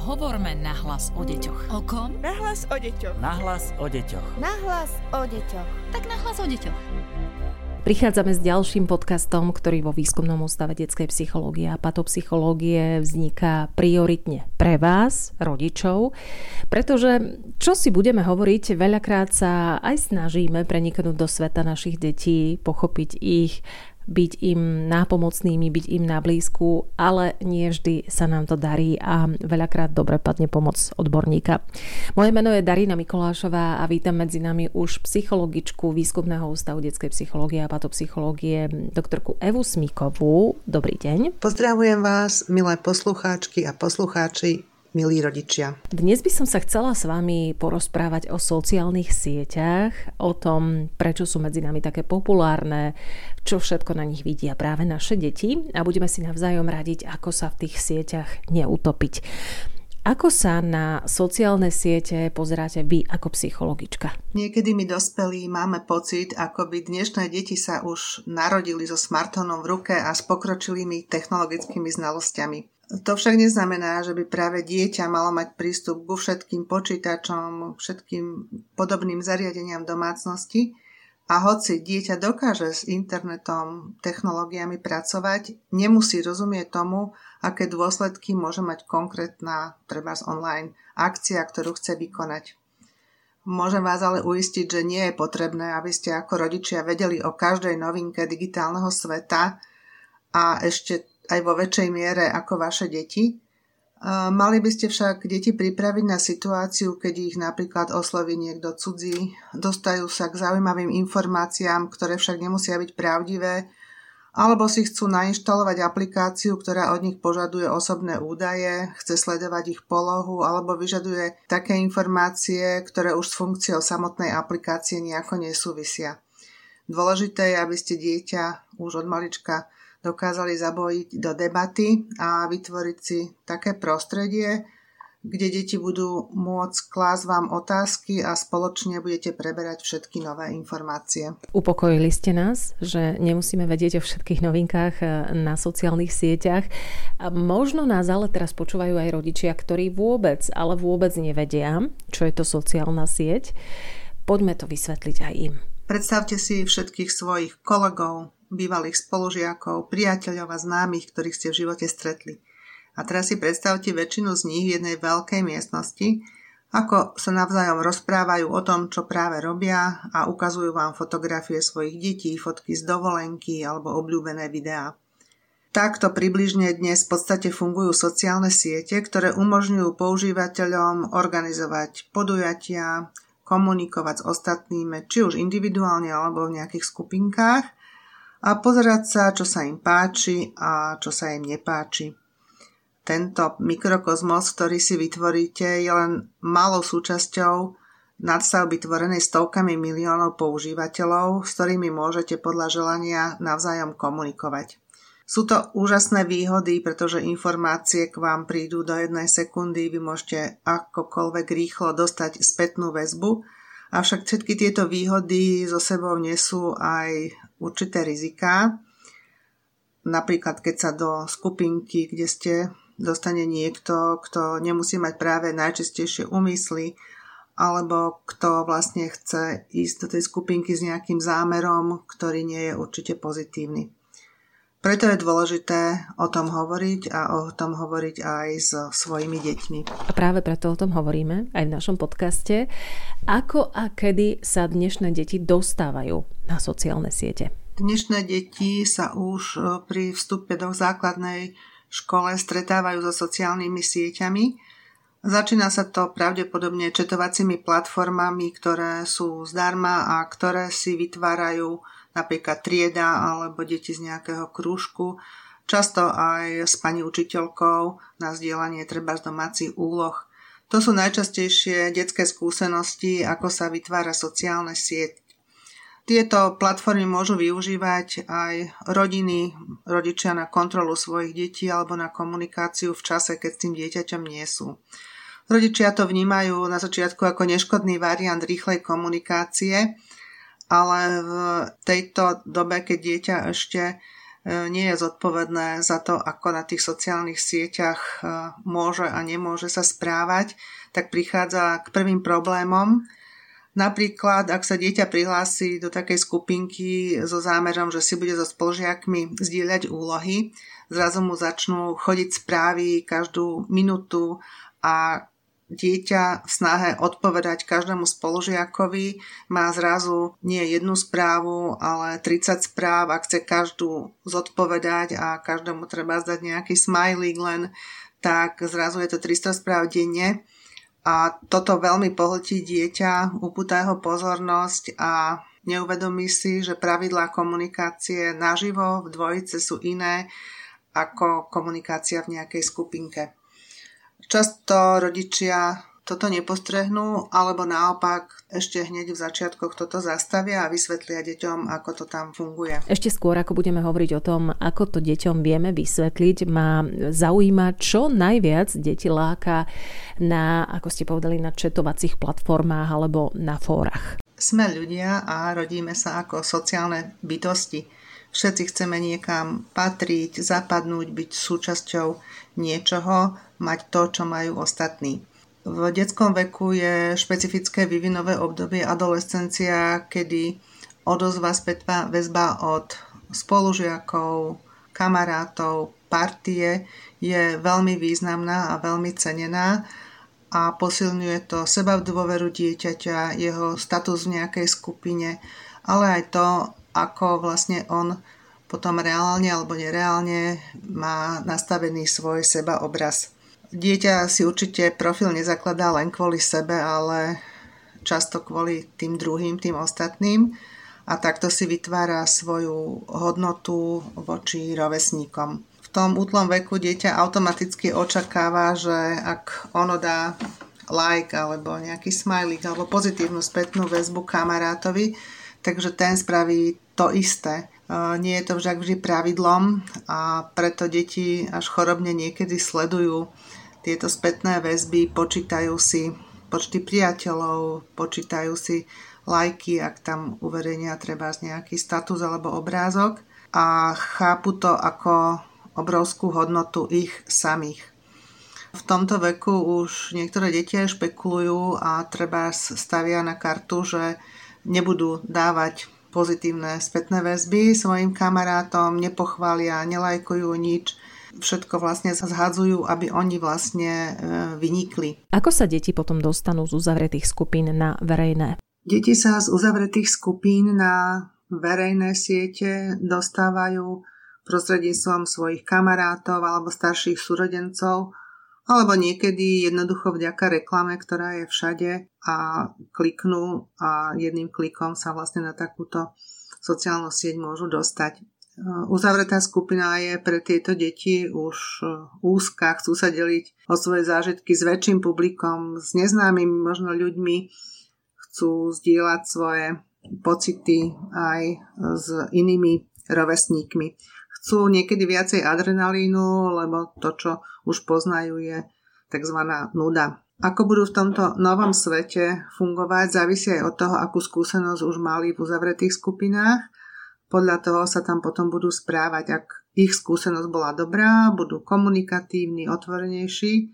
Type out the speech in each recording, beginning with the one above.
Hovorme nahlas o deťoch. O kom? Nahlas o deťoch. Nahlas o deťoch. Nahlas o deťoch. Tak nahlas o deťoch. Prichádzame s ďalším podcastom, ktorý vo Výskumnom ústave detskej psychológie a patopsychológie vzniká prioritne pre vás, rodičov, pretože čo si budeme hovoriť, veľakrát sa aj snažíme preniknúť do sveta našich detí, pochopiť ich, byť im nápomocnými, byť im na blízku, ale nie vždy sa nám to darí a veľakrát dobre padne pomoc odborníka. Moje meno je Darina Mikolášová a vítam medzi nami už psychologičku Výskumného ústavu detskej psychológie a patopsychológie doktorku Evu Smíkovú. Dobrý deň. Pozdravujem vás, milé poslucháčky a poslucháči milí rodičia. Dnes by som sa chcela s vami porozprávať o sociálnych sieťach, o tom, prečo sú medzi nami také populárne, čo všetko na nich vidia práve naše deti a budeme si navzájom radiť, ako sa v tých sieťach neutopiť. Ako sa na sociálne siete pozeráte vy ako psychologička? Niekedy my dospelí máme pocit, ako by dnešné deti sa už narodili so smartfónom v ruke a s pokročilými technologickými znalosťami. To však neznamená, že by práve dieťa malo mať prístup ku všetkým počítačom, všetkým podobným zariadeniam domácnosti. A hoci dieťa dokáže s internetom, technológiami pracovať, nemusí rozumieť tomu, aké dôsledky môže mať konkrétna, treba online, akcia, ktorú chce vykonať. Môžem vás ale uistiť, že nie je potrebné, aby ste ako rodičia vedeli o každej novinke digitálneho sveta a ešte aj vo väčšej miere ako vaše deti. Mali by ste však deti pripraviť na situáciu, keď ich napríklad osloví niekto cudzí, dostajú sa k zaujímavým informáciám, ktoré však nemusia byť pravdivé, alebo si chcú nainštalovať aplikáciu, ktorá od nich požaduje osobné údaje, chce sledovať ich polohu alebo vyžaduje také informácie, ktoré už s funkciou samotnej aplikácie nejako nesúvisia. Dôležité je, aby ste dieťa už od malička dokázali zabojiť do debaty a vytvoriť si také prostredie, kde deti budú môcť klásť vám otázky a spoločne budete preberať všetky nové informácie. Upokojili ste nás, že nemusíme vedieť o všetkých novinkách eh, na sociálnych sieťach. Možno nás ale teraz počúvajú aj rodičia, ktorí vôbec, ale vôbec nevedia, čo je to sociálna sieť. Poďme to vysvetliť aj im. Predstavte si všetkých svojich kolegov, bývalých spolužiakov, priateľov a známych, ktorých ste v živote stretli. A teraz si predstavte väčšinu z nich v jednej veľkej miestnosti, ako sa navzájom rozprávajú o tom, čo práve robia a ukazujú vám fotografie svojich detí, fotky z dovolenky alebo obľúbené videá. Takto približne dnes v podstate fungujú sociálne siete, ktoré umožňujú používateľom organizovať podujatia, komunikovať s ostatnými, či už individuálne alebo v nejakých skupinkách a pozerať sa, čo sa im páči a čo sa im nepáči. Tento mikrokozmos, ktorý si vytvoríte, je len malou súčasťou nadstavby tvorenej stovkami miliónov používateľov, s ktorými môžete podľa želania navzájom komunikovať. Sú to úžasné výhody, pretože informácie k vám prídu do jednej sekundy, vy môžete akokoľvek rýchlo dostať spätnú väzbu, avšak všetky tieto výhody so sebou nesú aj určité riziká. Napríklad, keď sa do skupinky, kde ste, dostane niekto, kto nemusí mať práve najčastejšie úmysly, alebo kto vlastne chce ísť do tej skupinky s nejakým zámerom, ktorý nie je určite pozitívny. Preto je dôležité o tom hovoriť a o tom hovoriť aj s svojimi deťmi. A práve preto o tom hovoríme aj v našom podcaste. Ako a kedy sa dnešné deti dostávajú na sociálne siete? Dnešné deti sa už e, pri vstupe do základnej škole stretávajú so sociálnymi sieťami. Začína sa to pravdepodobne četovacími platformami, ktoré sú zdarma a ktoré si vytvárajú napríklad trieda alebo deti z nejakého krúžku, často aj s pani učiteľkou na zdieľanie treba z domácich úloh. To sú najčastejšie detské skúsenosti, ako sa vytvára sociálne sieť. Tieto platformy môžu využívať aj rodiny, rodičia na kontrolu svojich detí alebo na komunikáciu v čase, keď s tým dieťaťom nie sú. Rodičia to vnímajú na začiatku ako neškodný variant rýchlej komunikácie, ale v tejto dobe, keď dieťa ešte nie je zodpovedné za to, ako na tých sociálnych sieťach e, môže a nemôže sa správať, tak prichádza k prvým problémom. Napríklad, ak sa dieťa prihlási do takej skupinky so zámerom, že si bude so spolužiakmi zdieľať úlohy, zrazu mu začnú chodiť správy každú minútu a dieťa v snahe odpovedať každému spolužiakovi má zrazu nie jednu správu, ale 30 správ a chce každú zodpovedať a každému treba zdať nejaký smajlík len, tak zrazu je to 300 správ denne a toto veľmi pohltí dieťa, upúta jeho pozornosť a neuvedomí si, že pravidlá komunikácie naživo v dvojice sú iné ako komunikácia v nejakej skupinke. Často rodičia toto nepostrehnú, alebo naopak ešte hneď v začiatkoch toto zastavia a vysvetlia deťom, ako to tam funguje. Ešte skôr, ako budeme hovoriť o tom, ako to deťom vieme vysvetliť, ma zaujíma, čo najviac deti láka na, ako ste povedali, na četovacích platformách alebo na fórach. Sme ľudia a rodíme sa ako sociálne bytosti. Všetci chceme niekam patriť, zapadnúť, byť súčasťou niečoho, mať to, čo majú ostatní. V detskom veku je špecifické vývinové obdobie adolescencia, kedy odozva spätná väzba od spolužiakov, kamarátov, partie je veľmi významná a veľmi cenená a posilňuje to seba v dôveru dieťaťa, jeho status v nejakej skupine, ale aj to, ako vlastne on potom reálne alebo nereálne má nastavený svoj seba obraz. Dieťa si určite profil nezakladá len kvôli sebe, ale často kvôli tým druhým, tým ostatným a takto si vytvára svoju hodnotu voči rovesníkom. V tom útlom veku dieťa automaticky očakáva, že ak ono dá like alebo nejaký smajlík alebo pozitívnu spätnú väzbu kamarátovi, takže ten spraví to isté. Nie je to však vždy pravidlom a preto deti až chorobne niekedy sledujú tieto spätné väzby, počítajú si počty priateľov, počítajú si lajky, ak tam uverejnia treba nejaký status alebo obrázok a chápu to ako obrovskú hodnotu ich samých. V tomto veku už niektoré deti aj špekulujú a treba stavia na kartu, že nebudú dávať pozitívne spätné väzby svojim kamarátom, nepochvália, nelajkujú nič, všetko vlastne zhadzujú, aby oni vlastne e, vynikli. Ako sa deti potom dostanú z uzavretých skupín na verejné? Deti sa z uzavretých skupín na verejné siete dostávajú prostredníctvom svojich kamarátov alebo starších súrodencov, alebo niekedy jednoducho vďaka reklame, ktorá je všade a kliknú a jedným klikom sa vlastne na takúto sociálnu sieť môžu dostať. Uzavretá skupina je pre tieto deti už e, úzka, chcú sa deliť o svoje zážitky s väčším publikom, s neznámymi možno ľuďmi, chcú zdieľať svoje pocity aj s inými rovesníkmi. Chcú niekedy viacej adrenalínu, lebo to, čo už poznajú, je tzv. nuda. Ako budú v tomto novom svete fungovať, závisí aj od toho, akú skúsenosť už mali v uzavretých skupinách podľa toho sa tam potom budú správať. Ak ich skúsenosť bola dobrá, budú komunikatívni, otvorenejší.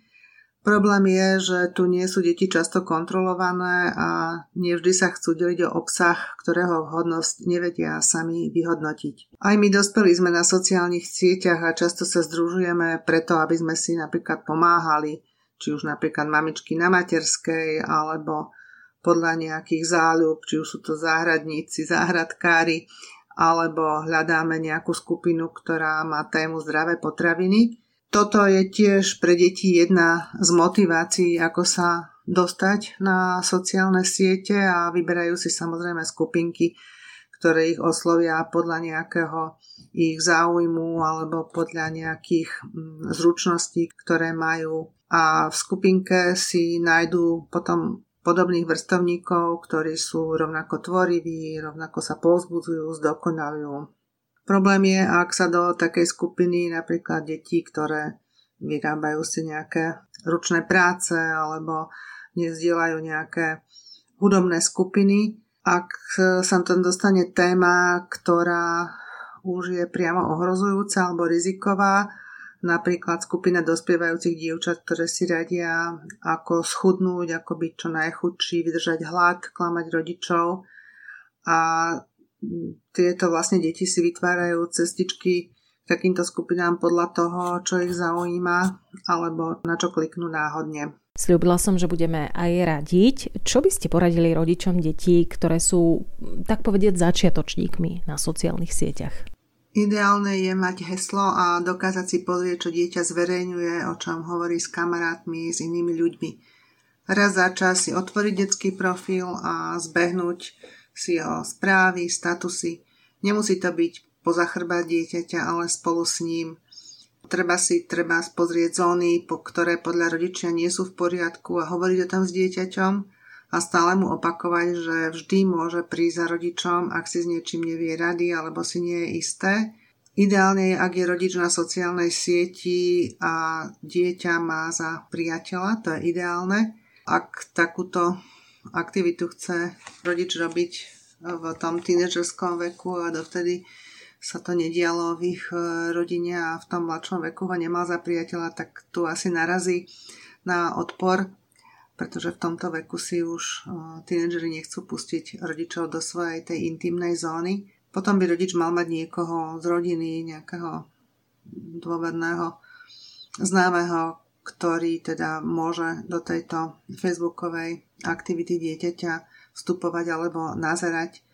Problém je, že tu nie sú deti často kontrolované a nevždy sa chcú deliť o obsah, ktorého vhodnosť nevedia sami vyhodnotiť. Aj my dospelí sme na sociálnych sieťach a často sa združujeme preto, aby sme si napríklad pomáhali, či už napríklad mamičky na materskej, alebo podľa nejakých záľub, či už sú to záhradníci, záhradkári, alebo hľadáme nejakú skupinu, ktorá má tému zdravé potraviny. Toto je tiež pre deti jedna z motivácií, ako sa dostať na sociálne siete a vyberajú si samozrejme skupinky, ktoré ich oslovia podľa nejakého ich záujmu alebo podľa nejakých mm, zručností, ktoré majú. A v skupinke si nájdú potom podobných vrstovníkov, ktorí sú rovnako tvoriví, rovnako sa povzbudzujú, zdokonalujú. Problém je, ak sa do takej skupiny napríklad detí, ktoré vyrábajú si nejaké ručné práce alebo nezdielajú nejaké hudobné skupiny, ak sa tam dostane téma, ktorá už je priamo ohrozujúca alebo riziková, napríklad skupina dospievajúcich dievčat, ktoré si radia, ako schudnúť, ako byť čo najchudší, vydržať hlad, klamať rodičov. A tieto vlastne deti si vytvárajú cestičky takýmto skupinám podľa toho, čo ich zaujíma, alebo na čo kliknú náhodne. Sľubila som, že budeme aj radiť. Čo by ste poradili rodičom detí, ktoré sú, tak povedieť, začiatočníkmi na sociálnych sieťach? Ideálne je mať heslo a dokázať si pozrieť, čo dieťa zverejňuje, o čom hovorí s kamarátmi, s inými ľuďmi. Raz za čas si otvoriť detský profil a zbehnúť si jeho správy, statusy. Nemusí to byť poza chrbát dieťaťa, ale spolu s ním – Treba si treba pozrieť zóny, po ktoré podľa rodičia nie sú v poriadku a hovoriť o tom s dieťaťom a stále mu opakovať, že vždy môže prísť za rodičom, ak si s niečím nevie rady alebo si nie je isté. Ideálne je, ak je rodič na sociálnej sieti a dieťa má za priateľa, to je ideálne. Ak takúto aktivitu chce rodič robiť v tom tínedžerskom veku a dovtedy sa to nedialo v ich e, rodine a v tom mladšom veku ho nemal za priateľa, tak tu asi narazí na odpor, pretože v tomto veku si už e, tínedžeri nechcú pustiť rodičov do svojej tej intimnej zóny. Potom by rodič mal mať niekoho z rodiny, nejakého dôverného známeho, ktorý teda môže do tejto facebookovej aktivity dieťaťa vstupovať alebo nazerať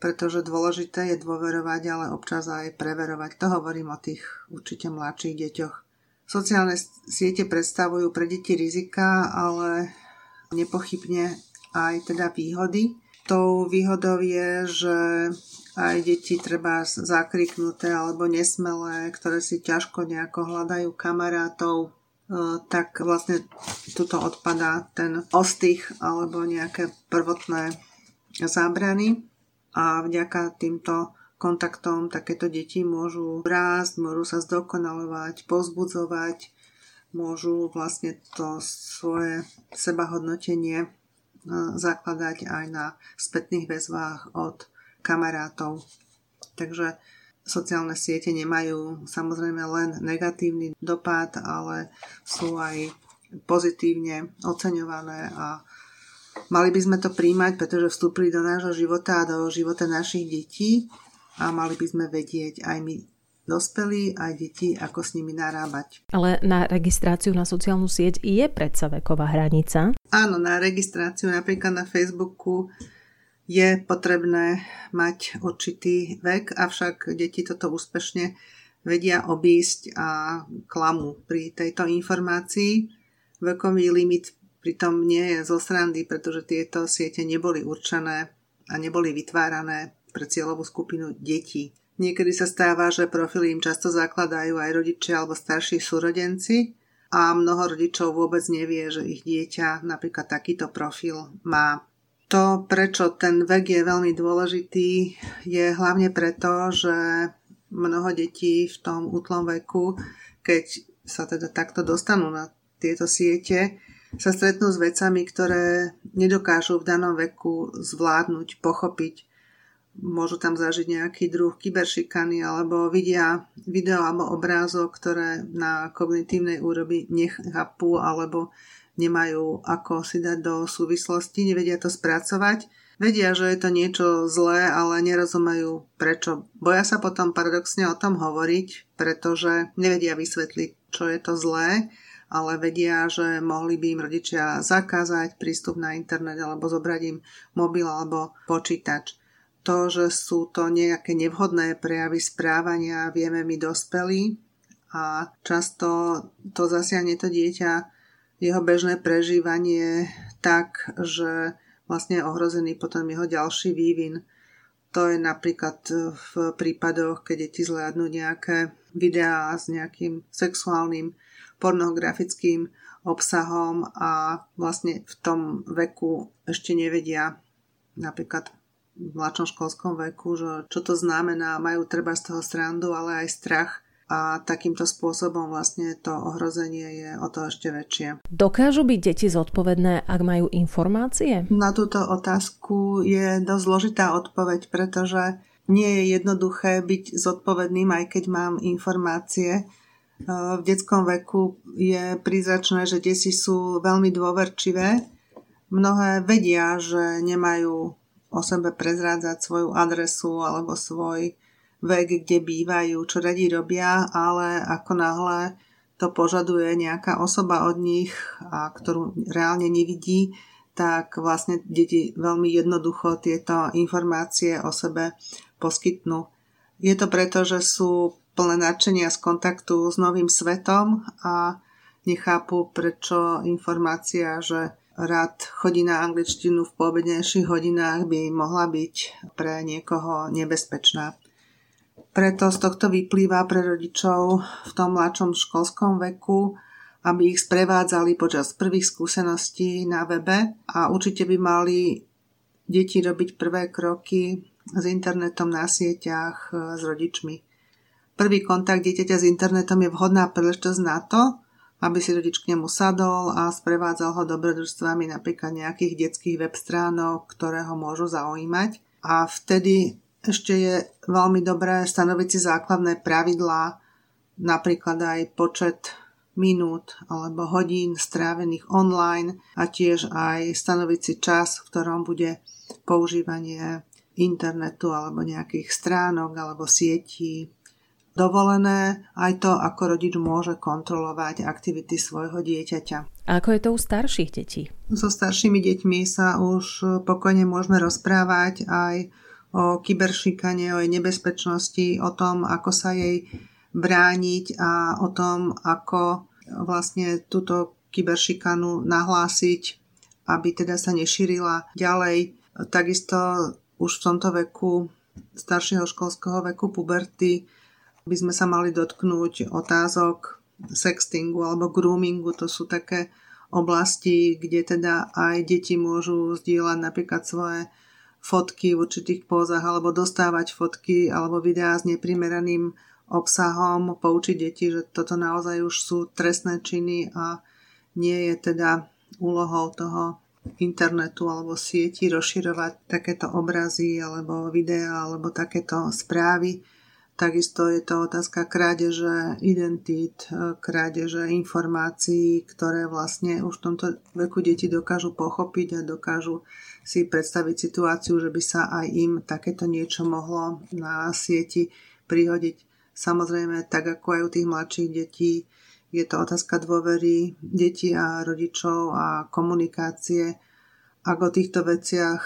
pretože dôležité je dôverovať, ale občas aj preverovať. To hovorím o tých určite mladších deťoch. Sociálne siete predstavujú pre deti rizika, ale nepochybne aj teda výhody. Tou výhodou je, že aj deti treba zakriknuté alebo nesmelé, ktoré si ťažko nejako hľadajú kamarátov, tak vlastne tuto odpadá ten ostých alebo nejaké prvotné zábrany a vďaka týmto kontaktom takéto deti môžu rásť, môžu sa zdokonalovať, pozbudzovať, môžu vlastne to svoje sebahodnotenie e, zakladať aj na spätných väzvách od kamarátov. Takže sociálne siete nemajú samozrejme len negatívny dopad, ale sú aj pozitívne oceňované a Mali by sme to príjmať, pretože vstúpili do nášho života a do života našich detí a mali by sme vedieť aj my dospelí, aj deti, ako s nimi narábať. Ale na registráciu na sociálnu sieť je predsa veková hranica? Áno, na registráciu napríklad na Facebooku je potrebné mať určitý vek, avšak deti toto úspešne vedia obísť a klamu pri tejto informácii. Vekový limit pritom nie je zo srandy, pretože tieto siete neboli určené a neboli vytvárané pre cieľovú skupinu detí. Niekedy sa stáva, že profily im často zakladajú aj rodičia alebo starší súrodenci a mnoho rodičov vôbec nevie, že ich dieťa napríklad takýto profil má. To, prečo ten vek je veľmi dôležitý, je hlavne preto, že mnoho detí v tom útlom veku, keď sa teda takto dostanú na tieto siete, sa stretnú s vecami, ktoré nedokážu v danom veku zvládnuť, pochopiť. Môžu tam zažiť nejaký druh kyberšikany alebo vidia video alebo obrázok, ktoré na kognitívnej úrobi nechápu alebo nemajú ako si dať do súvislosti, nevedia to spracovať. Vedia, že je to niečo zlé, ale nerozumejú prečo. Boja sa potom paradoxne o tom hovoriť, pretože nevedia vysvetliť, čo je to zlé ale vedia, že mohli by im rodičia zakázať prístup na internet alebo zobrať im mobil alebo počítač. To, že sú to nejaké nevhodné prejavy správania, vieme my dospelí a často to zasiahne to dieťa jeho bežné prežívanie tak, že vlastne je ohrozený potom jeho ďalší vývin. To je napríklad v prípadoch, keď deti zhľadnú nejaké videá s nejakým sexuálnym pornografickým obsahom a vlastne v tom veku ešte nevedia napríklad v mladšom školskom veku, že čo to znamená, majú treba z toho srandu, ale aj strach a takýmto spôsobom vlastne to ohrozenie je o to ešte väčšie. Dokážu byť deti zodpovedné, ak majú informácie? Na túto otázku je dosť zložitá odpoveď, pretože Nie je jednoduché byť zodpovedným, aj keď mám informácie. V detskom veku je prízračné, že deti sú veľmi dôverčivé. Mnohé vedia, že nemajú o sebe prezrádzať svoju adresu alebo svoj vek, kde bývajú, čo radi robia, ale ako náhle to požaduje nejaká osoba od nich, a ktorú reálne nevidí, tak vlastne deti veľmi jednoducho tieto informácie o sebe poskytnú. Je to preto, že sú plné nadšenia z kontaktu s novým svetom a nechápu, prečo informácia, že rád chodí na angličtinu v poobednejších hodinách by mohla byť pre niekoho nebezpečná. Preto z tohto vyplýva pre rodičov v tom mladšom školskom veku, aby ich sprevádzali počas prvých skúseností na webe a určite by mali deti robiť prvé kroky s internetom na sieťach e, s rodičmi. Prvý kontakt dieťaťa s internetom je vhodná príležitosť na to, aby si rodič k nemu sadol a sprevádzal ho dobrodružstvami napríklad nejakých detských web stránok, ktoré ho môžu zaujímať. A vtedy ešte je veľmi dobré stanoviť si základné pravidlá, napríklad aj počet minút alebo hodín strávených online a tiež aj stanoviť si čas, v ktorom bude používanie internetu alebo nejakých stránok alebo sietí dovolené, aj to, ako rodič môže kontrolovať aktivity svojho dieťaťa. A ako je to u starších detí? So staršími deťmi sa už pokojne môžeme rozprávať aj o kyberšikane, o jej nebezpečnosti, o tom, ako sa jej brániť a o tom, ako vlastne túto kyberšikanu nahlásiť, aby teda sa nešírila ďalej. Takisto už v tomto veku, staršieho školského veku puberty, by sme sa mali dotknúť otázok sextingu alebo groomingu. To sú také oblasti, kde teda aj deti môžu zdieľať napríklad svoje fotky v určitých pózach alebo dostávať fotky alebo videá s neprimeraným obsahom, poučiť deti, že toto naozaj už sú trestné činy a nie je teda úlohou toho internetu alebo sieti rozširovať takéto obrazy alebo videá alebo takéto správy. Takisto je to otázka krádeže identít, krádeže informácií, ktoré vlastne už v tomto veku deti dokážu pochopiť a dokážu si predstaviť situáciu, že by sa aj im takéto niečo mohlo na sieti prihodiť. Samozrejme, tak ako aj u tých mladších detí, je to otázka dôvery detí a rodičov a komunikácie. Ak o týchto veciach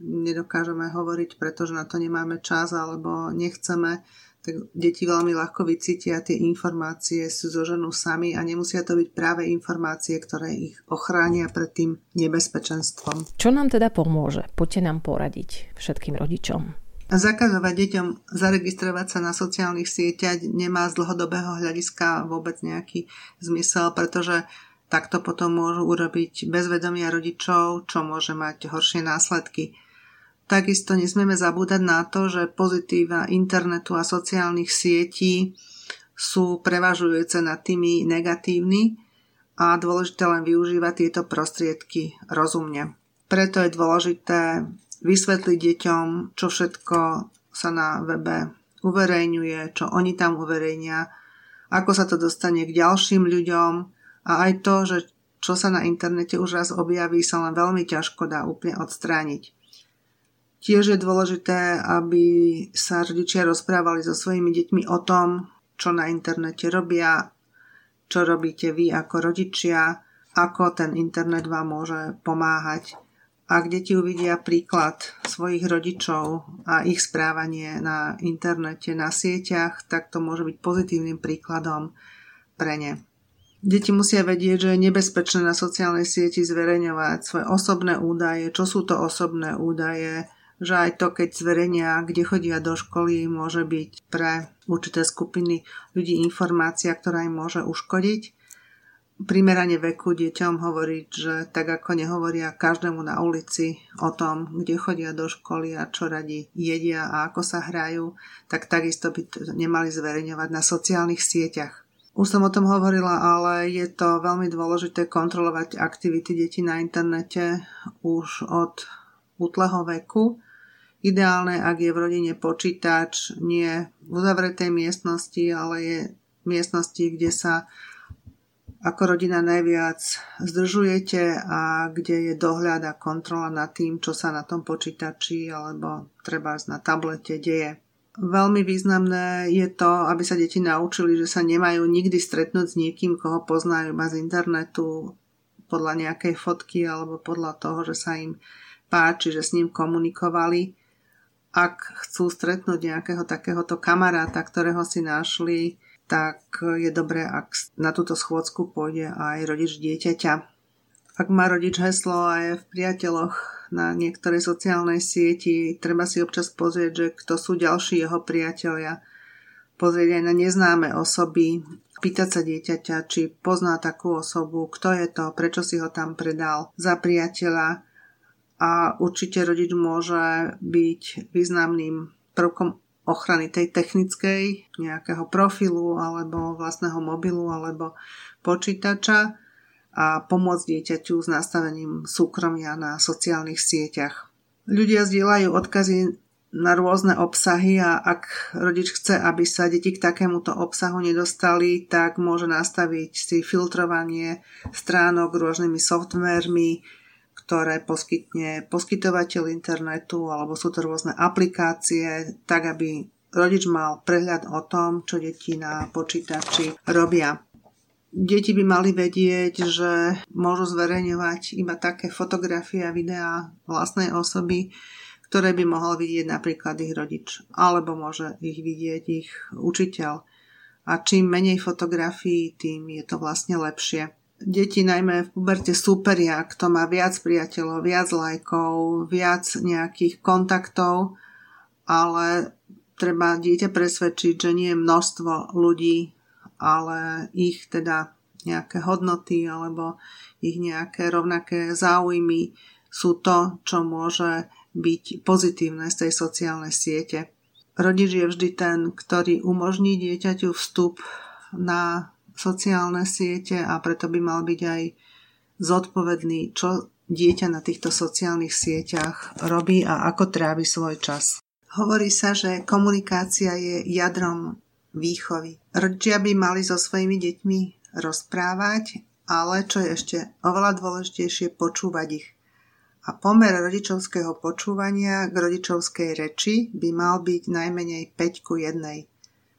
nedokážeme hovoriť, pretože na to nemáme čas alebo nechceme, tak deti veľmi ľahko vycítia tie informácie, sú zoženú sami a nemusia to byť práve informácie, ktoré ich ochránia pred tým nebezpečenstvom. Čo nám teda pomôže? Poďte nám poradiť všetkým rodičom. Zakazovať deťom zaregistrovať sa na sociálnych sieťach nemá z dlhodobého hľadiska vôbec nejaký zmysel, pretože takto potom môžu urobiť bezvedomia rodičov, čo môže mať horšie následky. Takisto nesmieme zabúdať na to, že pozitíva internetu a sociálnych sietí sú prevažujúce nad tými negatívny a dôležité len využívať tieto prostriedky rozumne. Preto je dôležité vysvetliť deťom, čo všetko sa na webe uverejňuje, čo oni tam uverejnia, ako sa to dostane k ďalším ľuďom a aj to, že čo sa na internete už raz objaví, sa len veľmi ťažko dá úplne odstrániť. Tiež je dôležité, aby sa rodičia rozprávali so svojimi deťmi o tom, čo na internete robia, čo robíte vy ako rodičia, ako ten internet vám môže pomáhať ak deti uvidia príklad svojich rodičov a ich správanie na internete, na sieťach, tak to môže byť pozitívnym príkladom pre ne. Deti musia vedieť, že je nebezpečné na sociálnej sieti zverejňovať svoje osobné údaje, čo sú to osobné údaje, že aj to, keď zverejnia, kde chodia do školy, môže byť pre určité skupiny ľudí informácia, ktorá im môže uškodiť primerane veku deťom hovoriť, že tak ako nehovoria každému na ulici o tom, kde chodia do školy a čo radi jedia a ako sa hrajú, tak takisto by nemali zverejňovať na sociálnych sieťach. Už som o tom hovorila, ale je to veľmi dôležité kontrolovať aktivity detí na internete už od útleho veku. Ideálne, ak je v rodine počítač, nie v uzavretej miestnosti, ale je v miestnosti, kde sa ako rodina najviac zdržujete a kde je dohľad a kontrola nad tým, čo sa na tom počítači alebo treba na tablete deje. Veľmi významné je to, aby sa deti naučili, že sa nemajú nikdy stretnúť s niekým, koho poznajú iba z internetu podľa nejakej fotky alebo podľa toho, že sa im páči, že s ním komunikovali. Ak chcú stretnúť nejakého takéhoto kamaráta, ktorého si našli, tak je dobré, ak na túto schôdzku pôjde aj rodič dieťaťa. Ak má rodič heslo a je v priateľoch na niektorej sociálnej sieti, treba si občas pozrieť, že kto sú ďalší jeho priatelia, pozrieť aj na neznáme osoby, pýtať sa dieťaťa, či pozná takú osobu, kto je to, prečo si ho tam predal za priateľa a určite rodič môže byť významným prvkom ochrany tej technickej, nejakého profilu alebo vlastného mobilu alebo počítača a pomôcť dieťaťu s nastavením súkromia na sociálnych sieťach. Ľudia zdieľajú odkazy na rôzne obsahy a ak rodič chce, aby sa deti k takémuto obsahu nedostali, tak môže nastaviť si filtrovanie stránok rôznymi softvermi, ktoré poskytne poskytovateľ internetu alebo sú to rôzne aplikácie, tak aby rodič mal prehľad o tom, čo deti na počítači robia. Deti by mali vedieť, že môžu zverejňovať iba také fotografie a videá vlastnej osoby, ktoré by mohol vidieť napríklad ich rodič, alebo môže ich vidieť ich učiteľ. A čím menej fotografií, tým je to vlastne lepšie. Deti najmä v puberte súperia, kto má viac priateľov, viac lajkov, viac nejakých kontaktov, ale treba dieťa presvedčiť, že nie je množstvo ľudí ale ich teda nejaké hodnoty alebo ich nejaké rovnaké záujmy sú to, čo môže byť pozitívne z tej sociálnej siete. Rodič je vždy ten, ktorý umožní dieťaťu vstup na sociálne siete a preto by mal byť aj zodpovedný, čo dieťa na týchto sociálnych sieťach robí a ako trávi svoj čas. Hovorí sa, že komunikácia je jadrom výchovy. Rodičia by mali so svojimi deťmi rozprávať, ale čo je ešte oveľa dôležitejšie, počúvať ich. A pomer rodičovského počúvania k rodičovskej reči by mal byť najmenej 5 ku 1.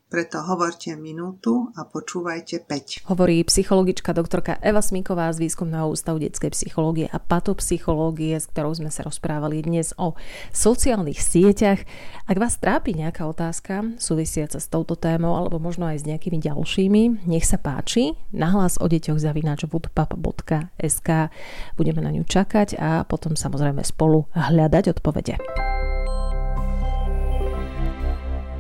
Preto hovorte minútu a počúvajte 5. Hovorí psychologička doktorka Eva Smiková z Výskumného ústavu detskej psychológie a patopsychológie, s ktorou sme sa rozprávali dnes o sociálnych sieťach. Ak vás trápi nejaká otázka súvisiaca s touto témou alebo možno aj s nejakými ďalšími, nech sa páči. Nahlas o deťoch zavináč woodpap.sk Budeme na ňu čakať a potom samozrejme spolu hľadať odpovede.